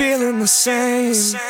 feeling the same.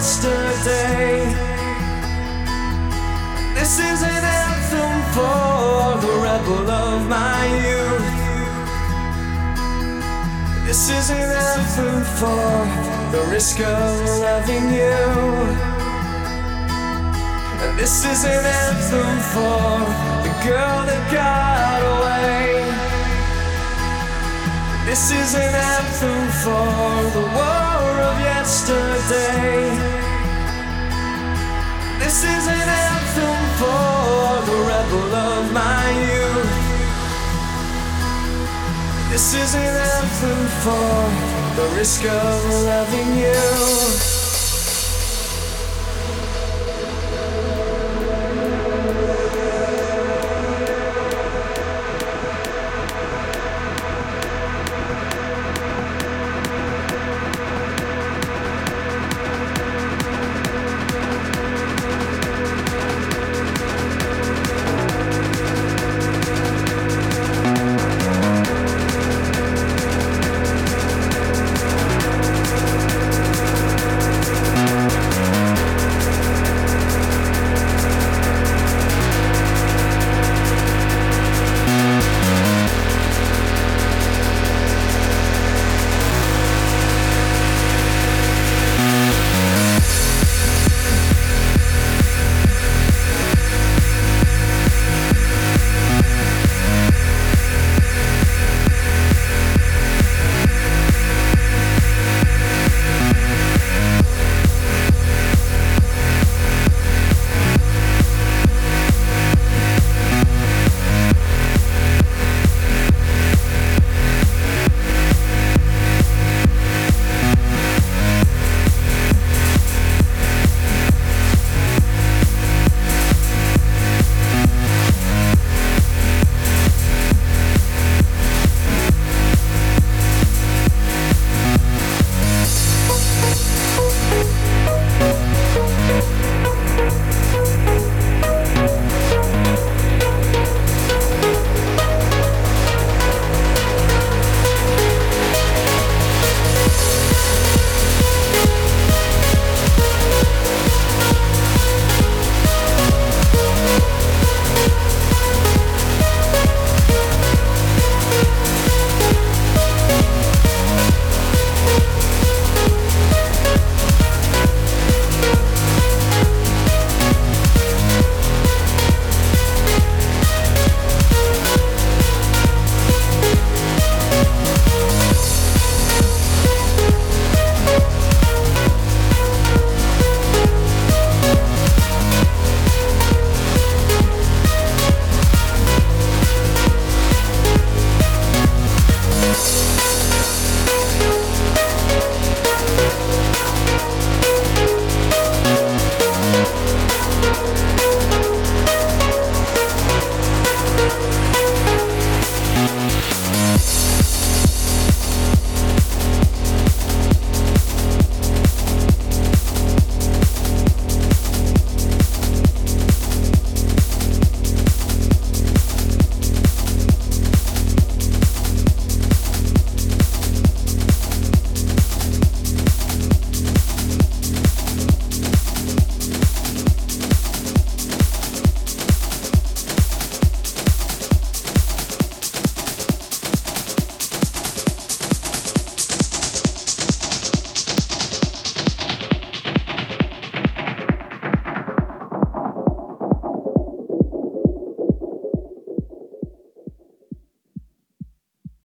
yesterday. This is an anthem for the rebel of my youth. This is an anthem for the risk of loving you. And this is an anthem for the girl that got away. This is an anthem for the world yesterday. This is an anthem for the rebel of my youth. This is an anthem for the risk of loving